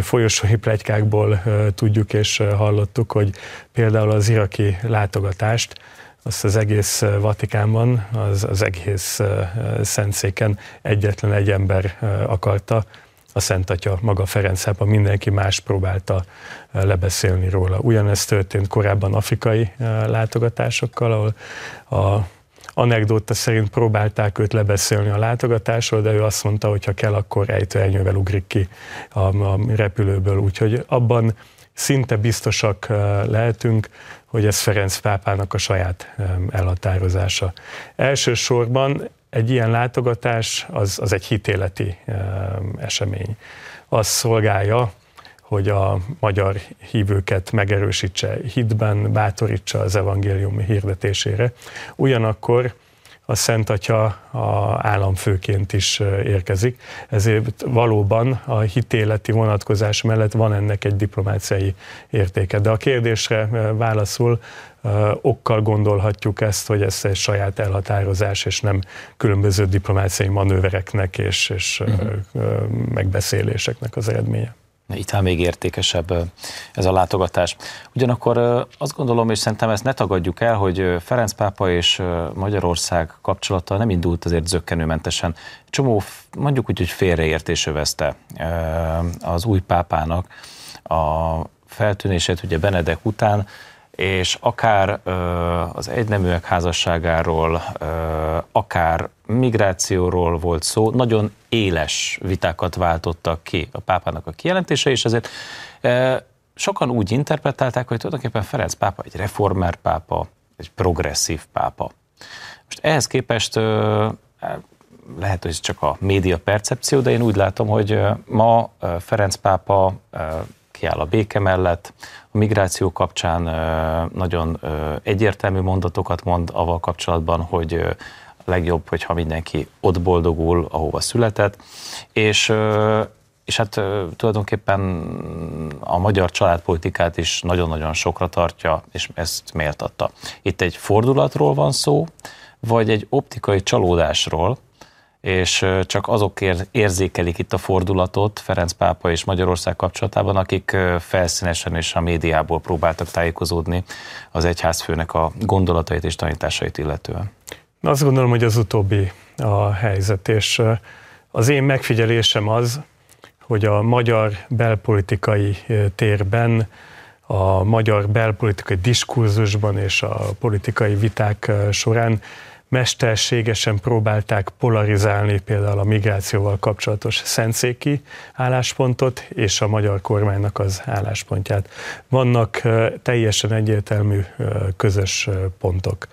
[SPEAKER 4] folyosói plegykákból tudjuk és hallottuk, hogy például az iraki látogatást azt az egész Vatikánban, az, az egész Szentszéken egyetlen egy ember akarta, a Szent Atya, maga Ferenc Pápa, mindenki más próbálta lebeszélni róla. Ugyanezt történt korábban afrikai látogatásokkal, ahol a anekdóta szerint próbálták őt lebeszélni a látogatásról, de ő azt mondta, hogy ha kell, akkor ejtőernyővel ugrik ki a, a repülőből. Úgyhogy abban szinte biztosak lehetünk, hogy ez Ferenc pápának a saját elhatározása. Elsősorban egy ilyen látogatás az, az egy hitéleti esemény. Az szolgálja, hogy a magyar hívőket megerősítse hitben, bátorítsa az evangélium hirdetésére. Ugyanakkor a Szent Atya a államfőként is érkezik, ezért valóban a hitéleti vonatkozás mellett van ennek egy diplomáciai értéke. De a kérdésre válaszul, okkal gondolhatjuk ezt, hogy ez egy saját elhatározás, és nem különböző diplomáciai manővereknek és, és uh-huh. megbeszéléseknek az eredménye.
[SPEAKER 1] Itt még értékesebb ez a látogatás. Ugyanakkor azt gondolom, és szerintem ezt ne tagadjuk el, hogy Ferenc pápa és Magyarország kapcsolata nem indult azért zöggenőmentesen. Csomó, mondjuk úgy, hogy félreértés övezte az új pápának a feltűnését ugye Benedek után, és akár az egyneműek házasságáról, akár migrációról volt szó, nagyon éles vitákat váltottak ki a pápának a kijelentése, és ezért sokan úgy interpretálták, hogy tulajdonképpen Ferenc pápa egy reformer pápa, egy progresszív pápa. Most ehhez képest lehet, hogy ez csak a média percepció, de én úgy látom, hogy ma Ferenc pápa kiáll a béke mellett, a migráció kapcsán nagyon egyértelmű mondatokat mond avval kapcsolatban, hogy legjobb, hogyha mindenki ott boldogul, ahova született, és és hát tulajdonképpen a magyar családpolitikát is nagyon-nagyon sokra tartja, és ezt méltatta. Itt egy fordulatról van szó, vagy egy optikai csalódásról, és csak azok érzékelik itt a fordulatot Ferenc pápa és Magyarország kapcsolatában, akik felszínesen és a médiából próbáltak tájékozódni az egyházfőnek a gondolatait és tanításait illetően.
[SPEAKER 4] Azt gondolom, hogy az utóbbi a helyzet, és az én megfigyelésem az, hogy a magyar belpolitikai térben, a magyar belpolitikai diskurzusban és a politikai viták során mesterségesen próbálták polarizálni például a migrációval kapcsolatos szentszéki álláspontot és a magyar kormánynak az álláspontját. Vannak teljesen egyértelmű közös pontok.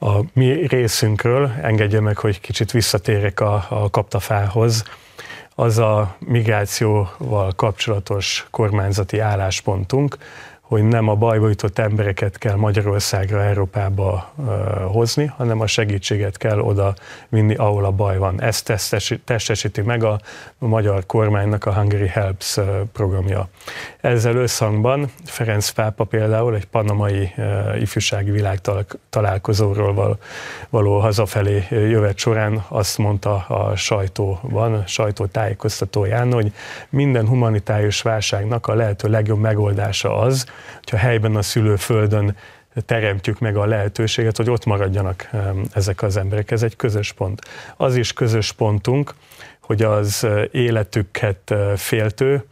[SPEAKER 4] A mi részünkről, engedje meg, hogy kicsit visszatérek a, a kaptafához, az a migrációval kapcsolatos kormányzati álláspontunk, hogy nem a bajba jutott embereket kell Magyarországra, Európába uh, hozni, hanem a segítséget kell oda vinni, ahol a baj van. Ezt testesíti, meg a magyar kormánynak a Hungary Helps programja. Ezzel összhangban Ferenc pápa például egy panamai uh, ifjúsági világ találkozóról való, hazafelé jövet során azt mondta a sajtóban, a sajtó tájékoztatóján, hogy minden humanitárius válságnak a lehető legjobb megoldása az, hogyha helyben a szülőföldön teremtjük meg a lehetőséget, hogy ott maradjanak ezek az emberek. Ez egy közös pont. Az is közös pontunk, hogy az életüket féltő,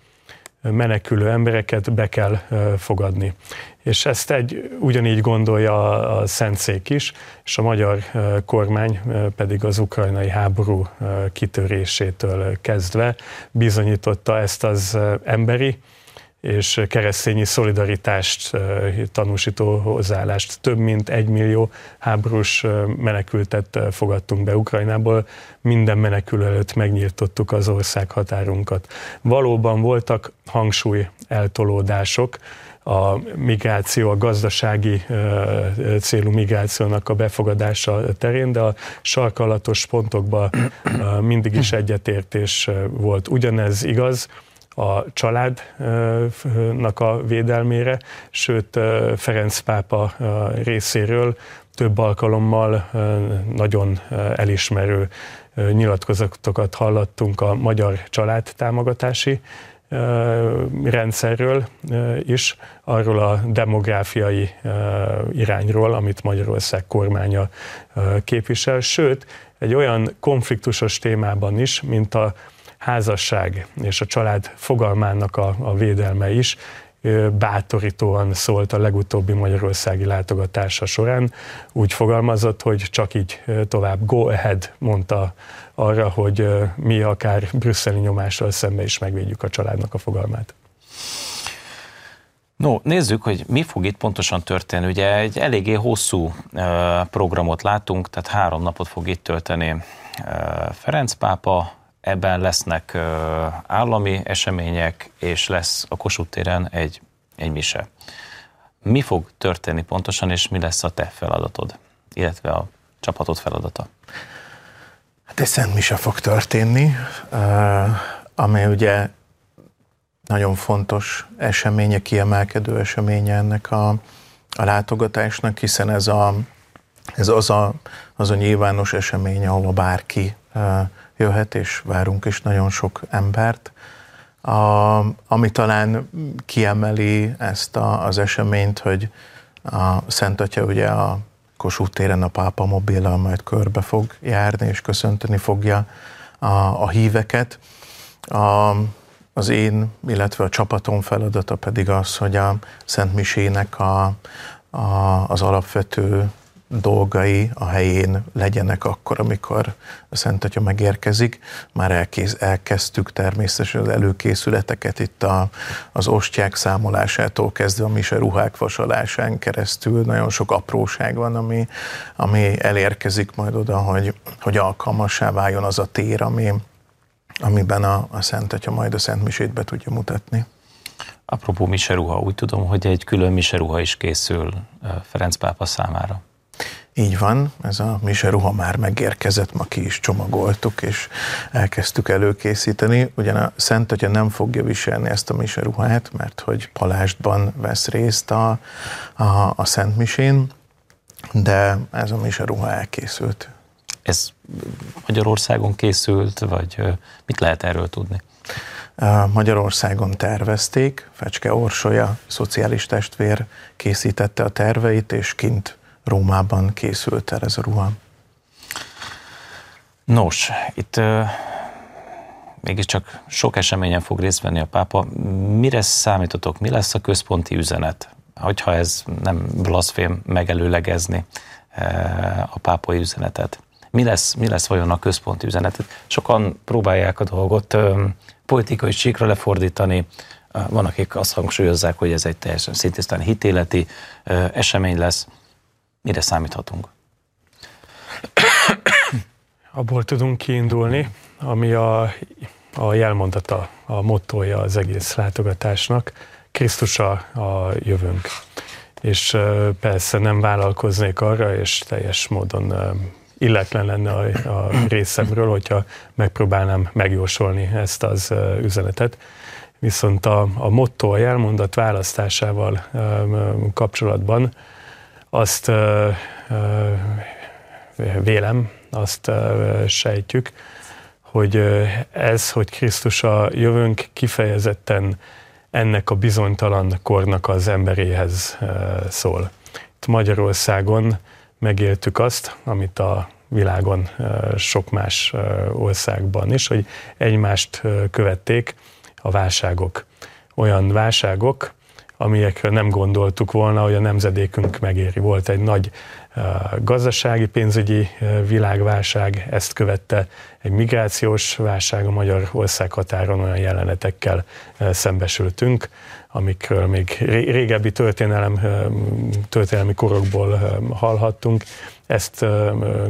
[SPEAKER 4] menekülő embereket be kell fogadni. És ezt egy ugyanígy gondolja a Szentszék is, és a magyar kormány pedig az ukrajnai háború kitörésétől kezdve bizonyította ezt az emberi, és keresztényi szolidaritást tanúsító hozzáállást. Több mint egy millió háborús menekültet fogadtunk be Ukrajnából, minden menekül előtt megnyitottuk az ország határunkat. Valóban voltak hangsúly eltolódások, a migráció, a gazdasági célú migrációnak a befogadása terén, de a sarkalatos pontokban mindig is egyetértés volt. Ugyanez igaz a családnak a védelmére, sőt Ferenc pápa részéről több alkalommal nagyon elismerő nyilatkozatokat hallottunk a magyar családtámogatási rendszerről is, arról a demográfiai irányról, amit Magyarország kormánya képvisel, sőt, egy olyan konfliktusos témában is, mint a házasság és a család fogalmának a, a védelme is bátorítóan szólt a legutóbbi magyarországi látogatása során. Úgy fogalmazott, hogy csak így tovább, go ahead, mondta arra, hogy mi akár brüsszeli nyomással szembe is megvédjük a családnak a fogalmát.
[SPEAKER 1] No, nézzük, hogy mi fog itt pontosan történni. Ugye egy eléggé hosszú programot látunk, tehát három napot fog itt tölteni Ferenc pápa, ebben lesznek állami események, és lesz a Kossuth téren egy, egy mise. Mi fog történni pontosan, és mi lesz a te feladatod, illetve a csapatot feladata?
[SPEAKER 3] Hát egy Szent Mise fog történni, amely ugye nagyon fontos eseménye, kiemelkedő eseménye ennek a, a látogatásnak, hiszen ez, a, ez az, a, az a nyilvános esemény, ahova bárki jöhet, és várunk is nagyon sok embert. A, ami talán kiemeli ezt a, az eseményt, hogy a Szent Atya ugye a Kossuth téren a pápa mobillal majd körbe fog járni, és köszönteni fogja a, a híveket. A, az én, illetve a csapatom feladata pedig az, hogy a Szent Misének a, a, az alapvető dolgai a helyén legyenek akkor, amikor a Szent Atya megérkezik. Már elkész, elkezdtük természetesen az előkészületeket itt a, az ostyák számolásától kezdve a mise ruhák vasalásán keresztül. Nagyon sok apróság van, ami, ami elérkezik majd oda, hogy, hogy alkalmassá váljon az a tér, ami, amiben a, a Szent Atya majd a Szent Misét be tudja mutatni.
[SPEAKER 1] Apropó miseruha, úgy tudom, hogy egy külön miseruha is készül Ferenc pápa számára.
[SPEAKER 3] Így van, ez a mise ruha már megérkezett, ma ki is csomagoltuk, és elkezdtük előkészíteni. Ugyan a Szent Atya nem fogja viselni ezt a mise ruhát, mert hogy palástban vesz részt a, a, a Szent Misén, de ez a mise ruha elkészült.
[SPEAKER 1] Ez Magyarországon készült, vagy mit lehet erről tudni?
[SPEAKER 3] Magyarországon tervezték, Fecske Orsolya, szociális testvér készítette a terveit, és kint Rómában készült el ez a ruha.
[SPEAKER 1] Nos, itt uh, mégiscsak sok eseményen fog részt venni a pápa. Mire számítotok, mi lesz a központi üzenet? Hogyha ez nem blaszfém megelőlegezni a pápai üzenetet. Mi lesz, mi lesz vajon a központi üzenet? Sokan próbálják a dolgot politikai síkra lefordítani, van, akik azt hangsúlyozzák, hogy ez egy teljesen szintisztán hitéleti esemény lesz. Mire számíthatunk?
[SPEAKER 4] Abból tudunk kiindulni, ami a, a jelmondata, a mottoja az egész látogatásnak. Krisztus a, a jövőnk. És persze nem vállalkoznék arra, és teljes módon illetlen lenne a, a részemről, hogyha megpróbálnám megjósolni ezt az üzenetet. Viszont a, a motto, a jelmondat választásával kapcsolatban azt vélem, azt sejtjük, hogy ez, hogy Krisztus a jövőnk kifejezetten ennek a bizonytalan kornak az emberéhez szól. Itt Magyarországon megéltük azt, amit a világon sok más országban is, hogy egymást követték a válságok. Olyan válságok, amikre nem gondoltuk volna, hogy a nemzedékünk megéri. Volt egy nagy gazdasági, pénzügyi világválság, ezt követte egy migrációs válság a Magyarország határon olyan jelenetekkel szembesültünk, amikről még régebbi történelem, történelmi korokból hallhattunk, ezt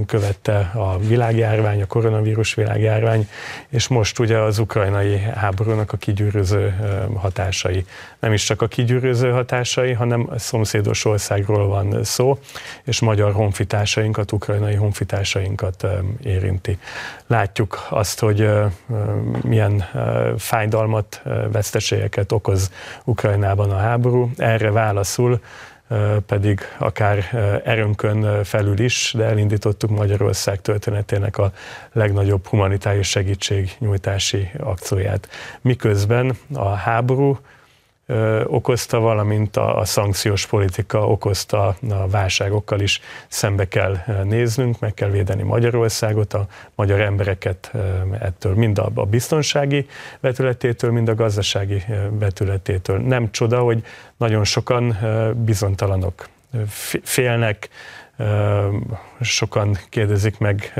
[SPEAKER 4] követte a világjárvány, a koronavírus világjárvány, és most ugye az ukrajnai háborúnak a kigyűröző hatásai. Nem is csak a kigyűröző hatásai, hanem a szomszédos országról van szó, és magyar honfitársainkat, ukrajnai honfitársainkat érinti. Látjuk azt, hogy milyen fájdalmat, veszteségeket okoz Ukrajnában a háború. Erre válaszul pedig akár erőnkön felül is, de elindítottuk Magyarország történetének a legnagyobb humanitárius segítségnyújtási akcióját. Miközben a háború okozta, valamint a, a szankciós politika okozta a válságokkal is szembe kell néznünk, meg kell védeni Magyarországot, a magyar embereket ettől, mind a, a biztonsági vetületétől, mind a gazdasági vetületétől. Nem csoda, hogy nagyon sokan bizonytalanok, félnek, sokan kérdezik meg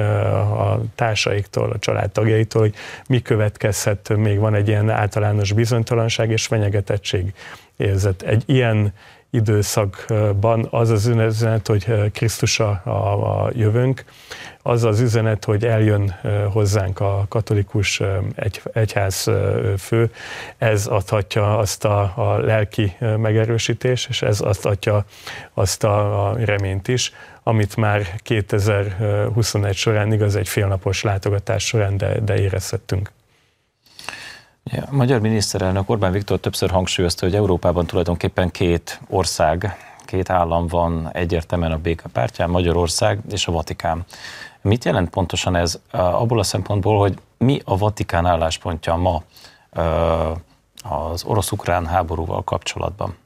[SPEAKER 4] a társaiktól, a családtagjaitól, hogy mi következhet, még van egy ilyen általános bizonytalanság és fenyegetettség érzet. Egy ilyen időszakban az az üzenet, hogy Krisztus a, a, jövőnk, az az üzenet, hogy eljön hozzánk a katolikus egy, egyház fő, ez adhatja azt a, a lelki megerősítés, és ez azt adja azt a, a reményt is, amit már 2021 során, igaz, egy félnapos látogatás során, de, de érezhettünk.
[SPEAKER 1] Ja, a magyar miniszterelnök Orbán Viktor többször hangsúlyozta, hogy Európában tulajdonképpen két ország, két állam van egyértelműen a békepártyán, Magyarország és a Vatikán. Mit jelent pontosan ez abból a szempontból, hogy mi a Vatikán álláspontja ma az orosz-ukrán háborúval kapcsolatban?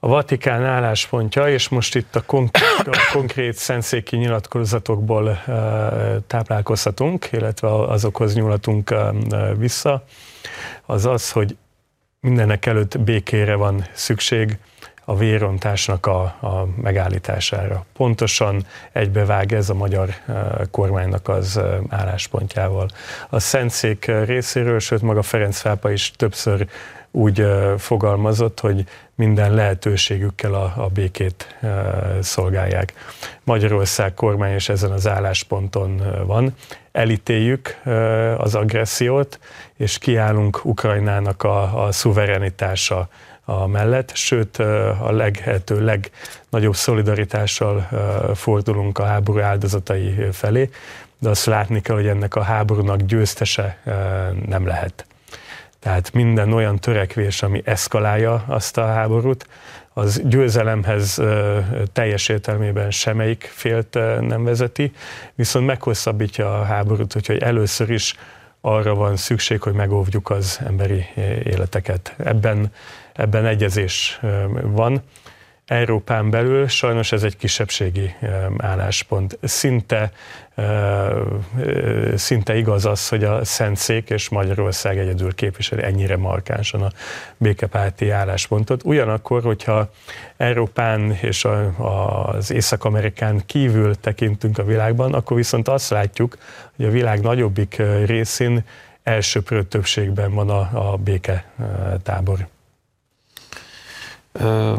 [SPEAKER 4] A Vatikán álláspontja, és most itt a konkrét, a konkrét szentszéki nyilatkozatokból táplálkozhatunk, illetve azokhoz nyúlatunk vissza, az az, hogy mindenek előtt békére van szükség, a vérontásnak a, a megállítására. Pontosan egybevág ez a magyar kormánynak az álláspontjával. A Szentszék részéről, sőt maga Ferenc Fápa is többször úgy fogalmazott, hogy minden lehetőségükkel a, a békét szolgálják. Magyarország kormány is ezen az állásponton van. Elítéljük az agressziót, és kiállunk Ukrajnának a, a szuverenitása a mellett, sőt a leghető legnagyobb szolidaritással fordulunk a háború áldozatai felé, de azt látni kell, hogy ennek a háborúnak győztese nem lehet. Tehát minden olyan törekvés, ami eszkalálja azt a háborút, az győzelemhez teljes értelmében semmelyik félt nem vezeti, viszont meghosszabbítja a háborút, úgyhogy először is arra van szükség, hogy megóvjuk az emberi életeket. Ebben, ebben egyezés van. Európán belül sajnos ez egy kisebbségi álláspont. Szinte, szinte igaz az, hogy a Szentszék és Magyarország egyedül képviseli ennyire markánsan a békepárti álláspontot. Ugyanakkor, hogyha Európán és az Észak-Amerikán kívül tekintünk a világban, akkor viszont azt látjuk, hogy a világ nagyobbik részén elsőprő többségben van a, a béke tábor.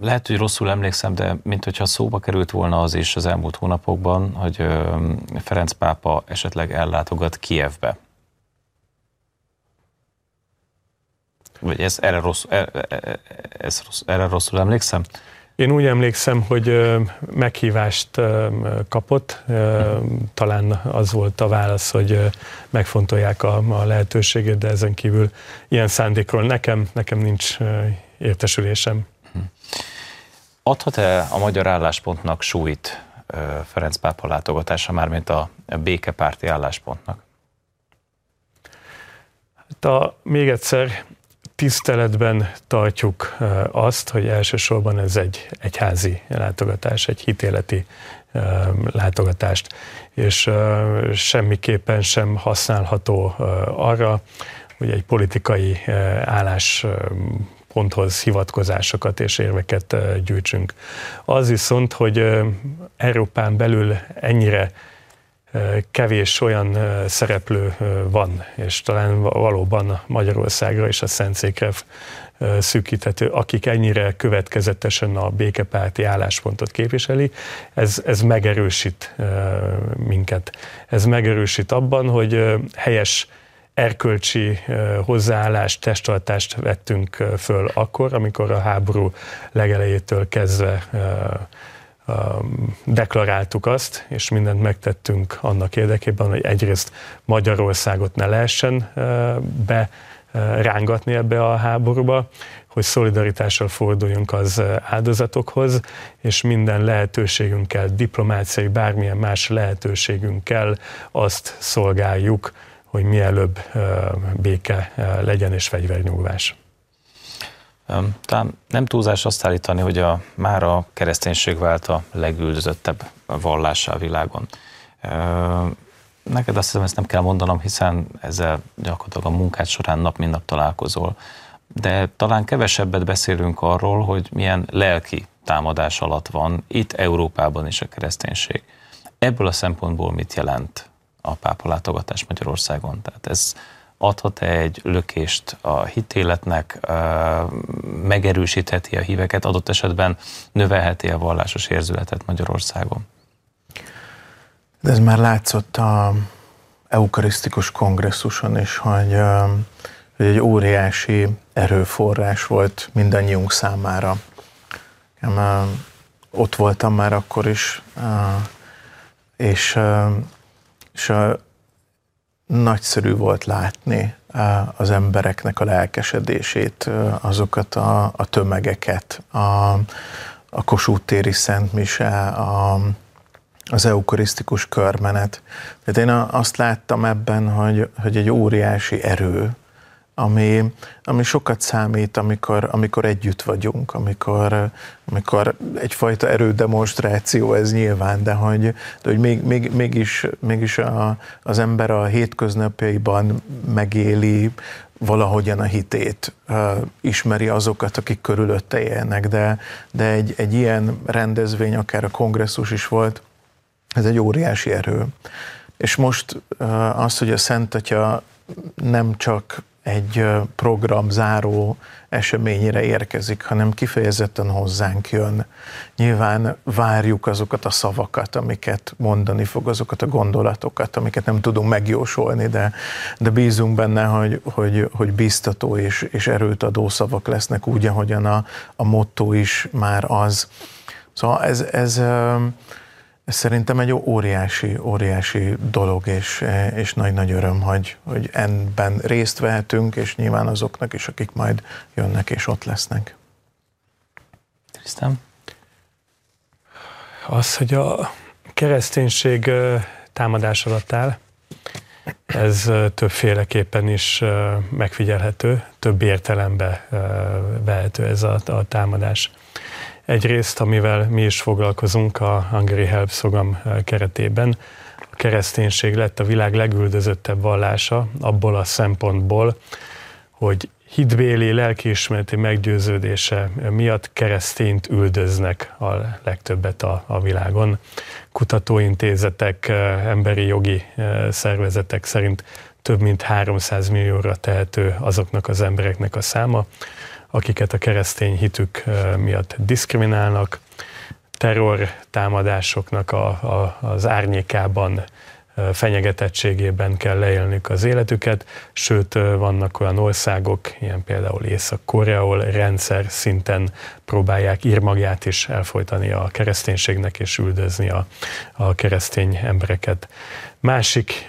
[SPEAKER 1] Lehet, hogy rosszul emlékszem, de mint hogyha szóba került volna az is az elmúlt hónapokban, hogy Ferenc pápa esetleg ellátogat Kievbe. Vagy ez, erre, rossz, e, e, e, ez rossz, erre rosszul emlékszem?
[SPEAKER 4] Én úgy emlékszem, hogy meghívást kapott, talán az volt a válasz, hogy megfontolják a, a lehetőségét, de ezen kívül ilyen szándékról nekem, nekem nincs értesülésem.
[SPEAKER 1] Adhat-e a magyar álláspontnak súlyt Ferenc pápa látogatása, mármint a békepárti álláspontnak?
[SPEAKER 4] Hát a, még egyszer tiszteletben tartjuk azt, hogy elsősorban ez egy egyházi látogatás, egy hitéleti látogatást, és semmiképpen sem használható arra, hogy egy politikai állás ponthoz hivatkozásokat és érveket gyűjtsünk. Az viszont, hogy Európán belül ennyire kevés olyan szereplő van, és talán valóban Magyarországra és a Szentszékre szűkíthető, akik ennyire következetesen a békepárti álláspontot képviseli, ez, ez megerősít minket. Ez megerősít abban, hogy helyes erkölcsi hozzáállást, testtartást vettünk föl akkor, amikor a háború legelejétől kezdve deklaráltuk azt, és mindent megtettünk annak érdekében, hogy egyrészt Magyarországot ne lehessen be rángatni ebbe a háborúba, hogy szolidaritással forduljunk az áldozatokhoz, és minden lehetőségünkkel, diplomáciai, bármilyen más lehetőségünkkel azt szolgáljuk, hogy mielőbb béke legyen és fegyvernyugvás.
[SPEAKER 1] Talán nem túlzás azt állítani, hogy a, már a kereszténység vált a legüldözöttebb vallássá a világon. Neked azt hiszem, ezt nem kell mondanom, hiszen ezzel gyakorlatilag a munkád során nap mint nap találkozol. De talán kevesebbet beszélünk arról, hogy milyen lelki támadás alatt van itt Európában is a kereszténység. Ebből a szempontból mit jelent a pápa látogatás Magyarországon. Tehát ez adhat egy lökést a hitéletnek, megerősítheti a híveket, adott esetben növelheti a vallásos érzületet Magyarországon?
[SPEAKER 3] De ez már látszott a eukarisztikus kongresszuson is, hogy, hogy egy óriási erőforrás volt mindannyiunk számára. Én ott voltam már akkor is, és, és nagyszerű volt látni az embereknek a lelkesedését, azokat a, a tömegeket, a, a Kossuth téri Szent Mise, a, az eukarisztikus körmenet. Tehát én azt láttam ebben, hogy, hogy egy óriási erő, ami, ami sokat számít, amikor, amikor együtt vagyunk, amikor, amikor egyfajta erődemonstráció ez nyilván, de hogy, de hogy még, még, mégis, mégis a, az ember a hétköznapjaiban megéli valahogyan a hitét, ismeri azokat, akik körülötte élnek, de, de egy, egy ilyen rendezvény, akár a kongresszus is volt, ez egy óriási erő. És most az, hogy a Szent Atya nem csak egy program záró eseményére érkezik, hanem kifejezetten hozzánk jön. Nyilván várjuk azokat a szavakat, amiket mondani fog, azokat a gondolatokat, amiket nem tudunk megjósolni, de, de bízunk benne, hogy, hogy, hogy biztató és, és erőt adó szavak lesznek úgy, ahogyan a, a motto is már az. Szóval ez, ez ez szerintem egy óriási, óriási dolog, és, és nagy-nagy öröm, hogy, hogy ebben részt vehetünk, és nyilván azoknak is, akik majd jönnek és ott lesznek.
[SPEAKER 1] Tisztán?
[SPEAKER 4] Az, hogy a kereszténység támadás alatt áll, ez többféleképpen is megfigyelhető, több értelembe vehető ez a, a támadás. Egyrészt, amivel mi is foglalkozunk a Hungary Help szogam keretében, a kereszténység lett a világ legüldözöttebb vallása abból a szempontból, hogy hitbéli, lelkiismereti meggyőződése miatt keresztényt üldöznek a legtöbbet a, a világon. Kutatóintézetek, emberi jogi szervezetek szerint több mint 300 millióra tehető azoknak az embereknek a száma, akiket a keresztény hitük miatt diszkriminálnak, terror támadásoknak a, a, az árnyékában fenyegetettségében kell leélnünk az életüket, sőt vannak olyan országok, ilyen például Észak-Korea, ahol rendszer szinten próbálják írmagját is elfolytani a kereszténységnek és üldözni a, a keresztény embereket. Másik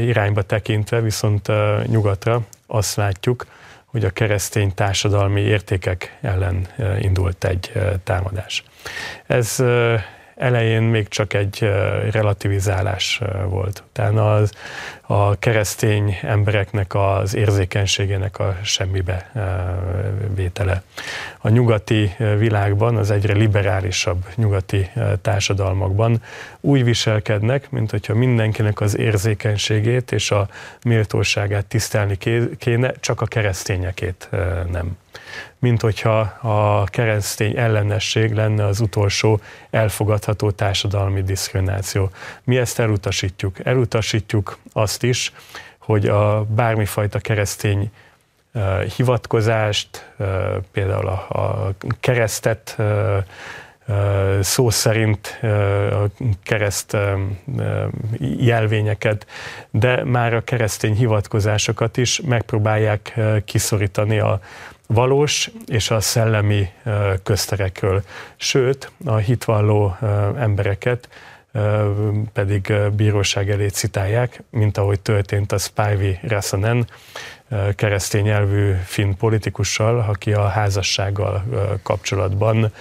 [SPEAKER 4] irányba tekintve viszont nyugatra azt látjuk, hogy a keresztény társadalmi értékek ellen indult egy támadás. Ez elején még csak egy relativizálás volt. Utána az, a keresztény embereknek az érzékenységének a semmibe vétele. A nyugati világban, az egyre liberálisabb nyugati társadalmakban úgy viselkednek, mint hogyha mindenkinek az érzékenységét és a méltóságát tisztelni kéne, csak a keresztényekét nem mint hogyha a keresztény ellenesség lenne az utolsó elfogadható társadalmi diszkrimináció. Mi ezt elutasítjuk. Elutasítjuk azt is, hogy a bármifajta keresztény hivatkozást, például a, keresztet szó szerint a kereszt jelvényeket, de már a keresztény hivatkozásokat is megpróbálják kiszorítani a valós és a szellemi közterekről. Sőt, a hitvalló embereket pedig bíróság elé citálják, mint ahogy történt a Spivey Rassanen, keresztény elvű finn politikussal, aki a házassággal kapcsolatban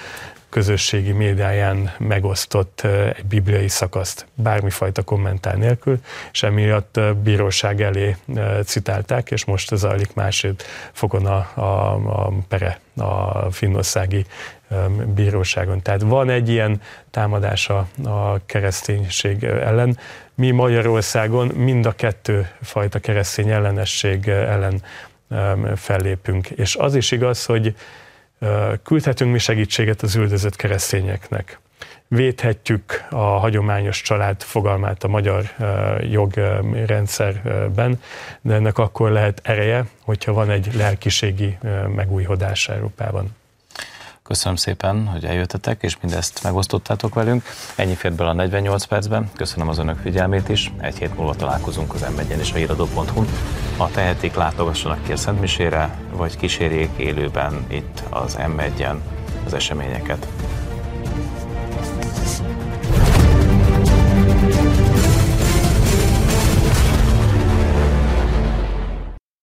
[SPEAKER 4] közösségi médiáján megosztott egy bibliai szakaszt bármifajta kommentár nélkül, és emiatt bíróság elé citálták, és most zajlik másod fokon a, a, a pere a finnországi bíróságon. Tehát van egy ilyen támadás a, a kereszténység ellen. Mi Magyarországon mind a kettő fajta keresztény ellenesség ellen fellépünk. És az is igaz, hogy küldhetünk mi segítséget az üldözött keresztényeknek. védhetjük a hagyományos család fogalmát a magyar jogrendszerben, de ennek akkor lehet ereje, hogyha van egy lelkiségi megújhodás Európában.
[SPEAKER 1] Köszönöm szépen, hogy eljöttetek, és mindezt megosztottátok velünk. Ennyi fért bele a 48 percben. Köszönöm az önök figyelmét is. Egy hét múlva találkozunk az m és a híradó.hu. Ha tehetik, látogassanak ki a Szentmisére, vagy kísérjék élőben itt az m az eseményeket.